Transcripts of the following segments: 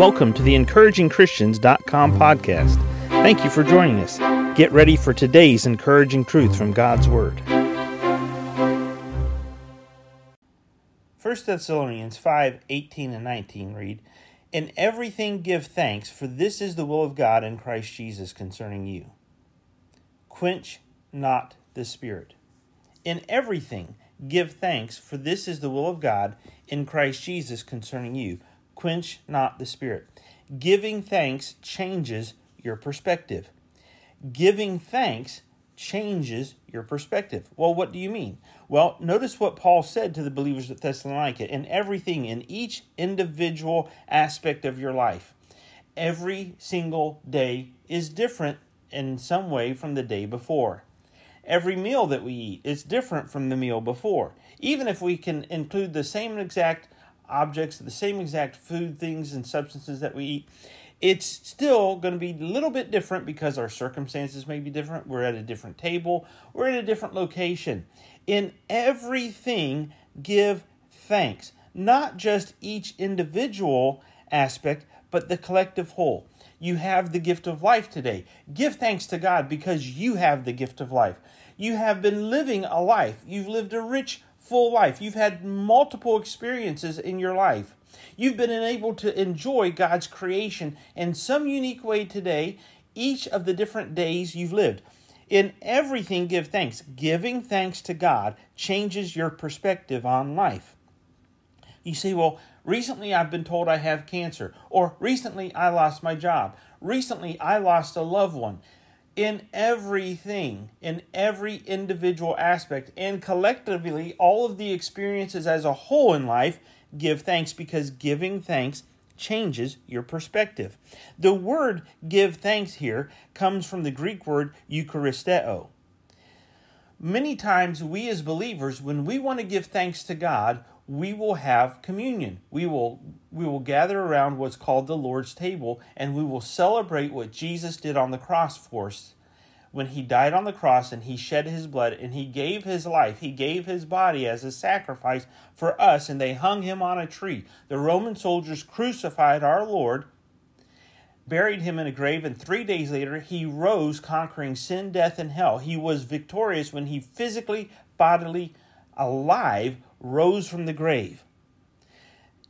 Welcome to the encouragingchristians.com podcast. Thank you for joining us. Get ready for today's encouraging truth from God's Word. 1 Thessalonians 5 18 and 19 read, In everything give thanks, for this is the will of God in Christ Jesus concerning you. Quench not the Spirit. In everything give thanks, for this is the will of God in Christ Jesus concerning you quench not the spirit. Giving thanks changes your perspective. Giving thanks changes your perspective. Well, what do you mean? Well, notice what Paul said to the believers at Thessalonica in everything, in each individual aspect of your life. Every single day is different in some way from the day before. Every meal that we eat is different from the meal before. Even if we can include the same exact objects, the same exact food, things, and substances that we eat, it's still going to be a little bit different because our circumstances may be different. We're at a different table, we're in a different location. In everything, give thanks, not just each individual aspect, but the collective whole. You have the gift of life today. Give thanks to God because you have the gift of life. You have been living a life. You've lived a rich full life. You've had multiple experiences in your life. You've been able to enjoy God's creation in some unique way today, each of the different days you've lived. In everything, give thanks. Giving thanks to God changes your perspective on life. You say, well, recently I've been told I have cancer, or recently I lost my job, recently I lost a loved one in everything, in every individual aspect, and collectively, all of the experiences as a whole in life, give thanks because giving thanks changes your perspective. The word give thanks here comes from the Greek word eucharisteo. Many times, we as believers, when we want to give thanks to God, we will have communion. We will we will gather around what's called the Lord's table and we will celebrate what Jesus did on the cross for us when he died on the cross and he shed his blood and he gave his life. He gave his body as a sacrifice for us and they hung him on a tree. The Roman soldiers crucified our Lord buried him in a grave, and three days later he rose, conquering sin, death, and hell. He was victorious when he physically, bodily, alive rose from the grave.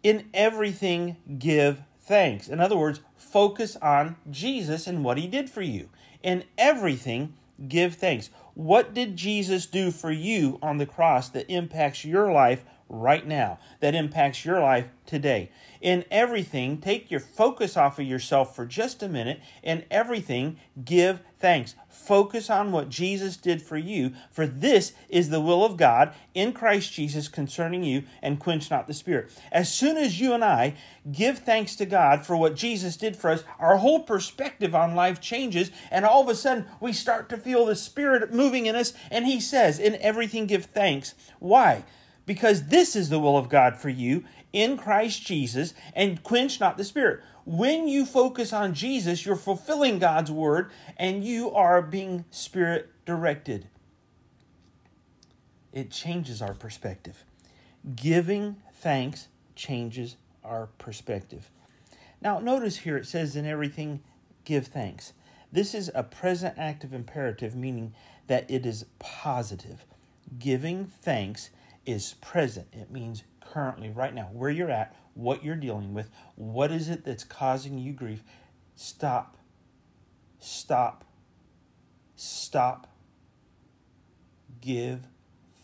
In everything, give thanks. In other words, focus on Jesus and what he did for you. In everything, give thanks. What did Jesus do for you on the cross that impacts your life right now, that impacts your life today? In everything, take your focus off of yourself for just a minute. In everything, give thanks. Focus on what Jesus did for you, for this is the will of God in Christ Jesus concerning you, and quench not the Spirit. As soon as you and I give thanks to God for what Jesus did for us, our whole perspective on life changes, and all of a sudden we start to feel the Spirit moving in us, and He says, In everything, give thanks. Why? Because this is the will of God for you in Christ Jesus, and quench not the Spirit. When you focus on Jesus, you're fulfilling God's word and you are being spirit directed. It changes our perspective. Giving thanks changes our perspective. Now, notice here it says, in everything, give thanks. This is a present active imperative, meaning that it is positive. Giving thanks is present. It means currently, right now, where you're at, what you're dealing with, what is it that's causing you grief. Stop. Stop. Stop. Give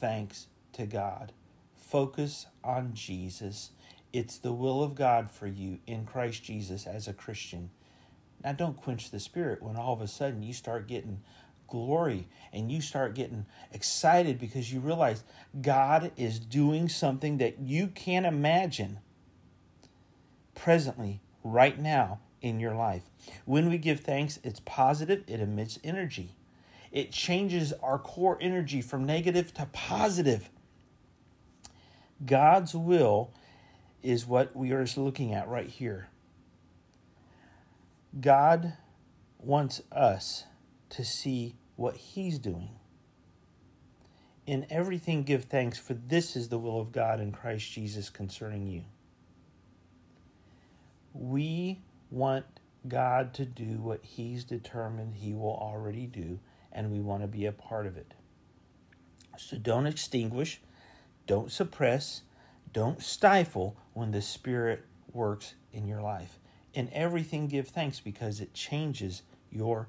thanks to God. Focus on Jesus. It's the will of God for you in Christ Jesus as a Christian. Now, don't quench the spirit when all of a sudden you start getting glory and you start getting excited because you realize God is doing something that you can't imagine presently, right now in your life. When we give thanks, it's positive, it emits energy. It changes our core energy from negative to positive. God's will is what we are looking at right here. God wants us to see what He's doing. In everything, give thanks, for this is the will of God in Christ Jesus concerning you. We want God to do what He's determined He will already do, and we want to be a part of it. So don't extinguish, don't suppress, don't stifle when the Spirit works in your life. In everything, give thanks because it changes your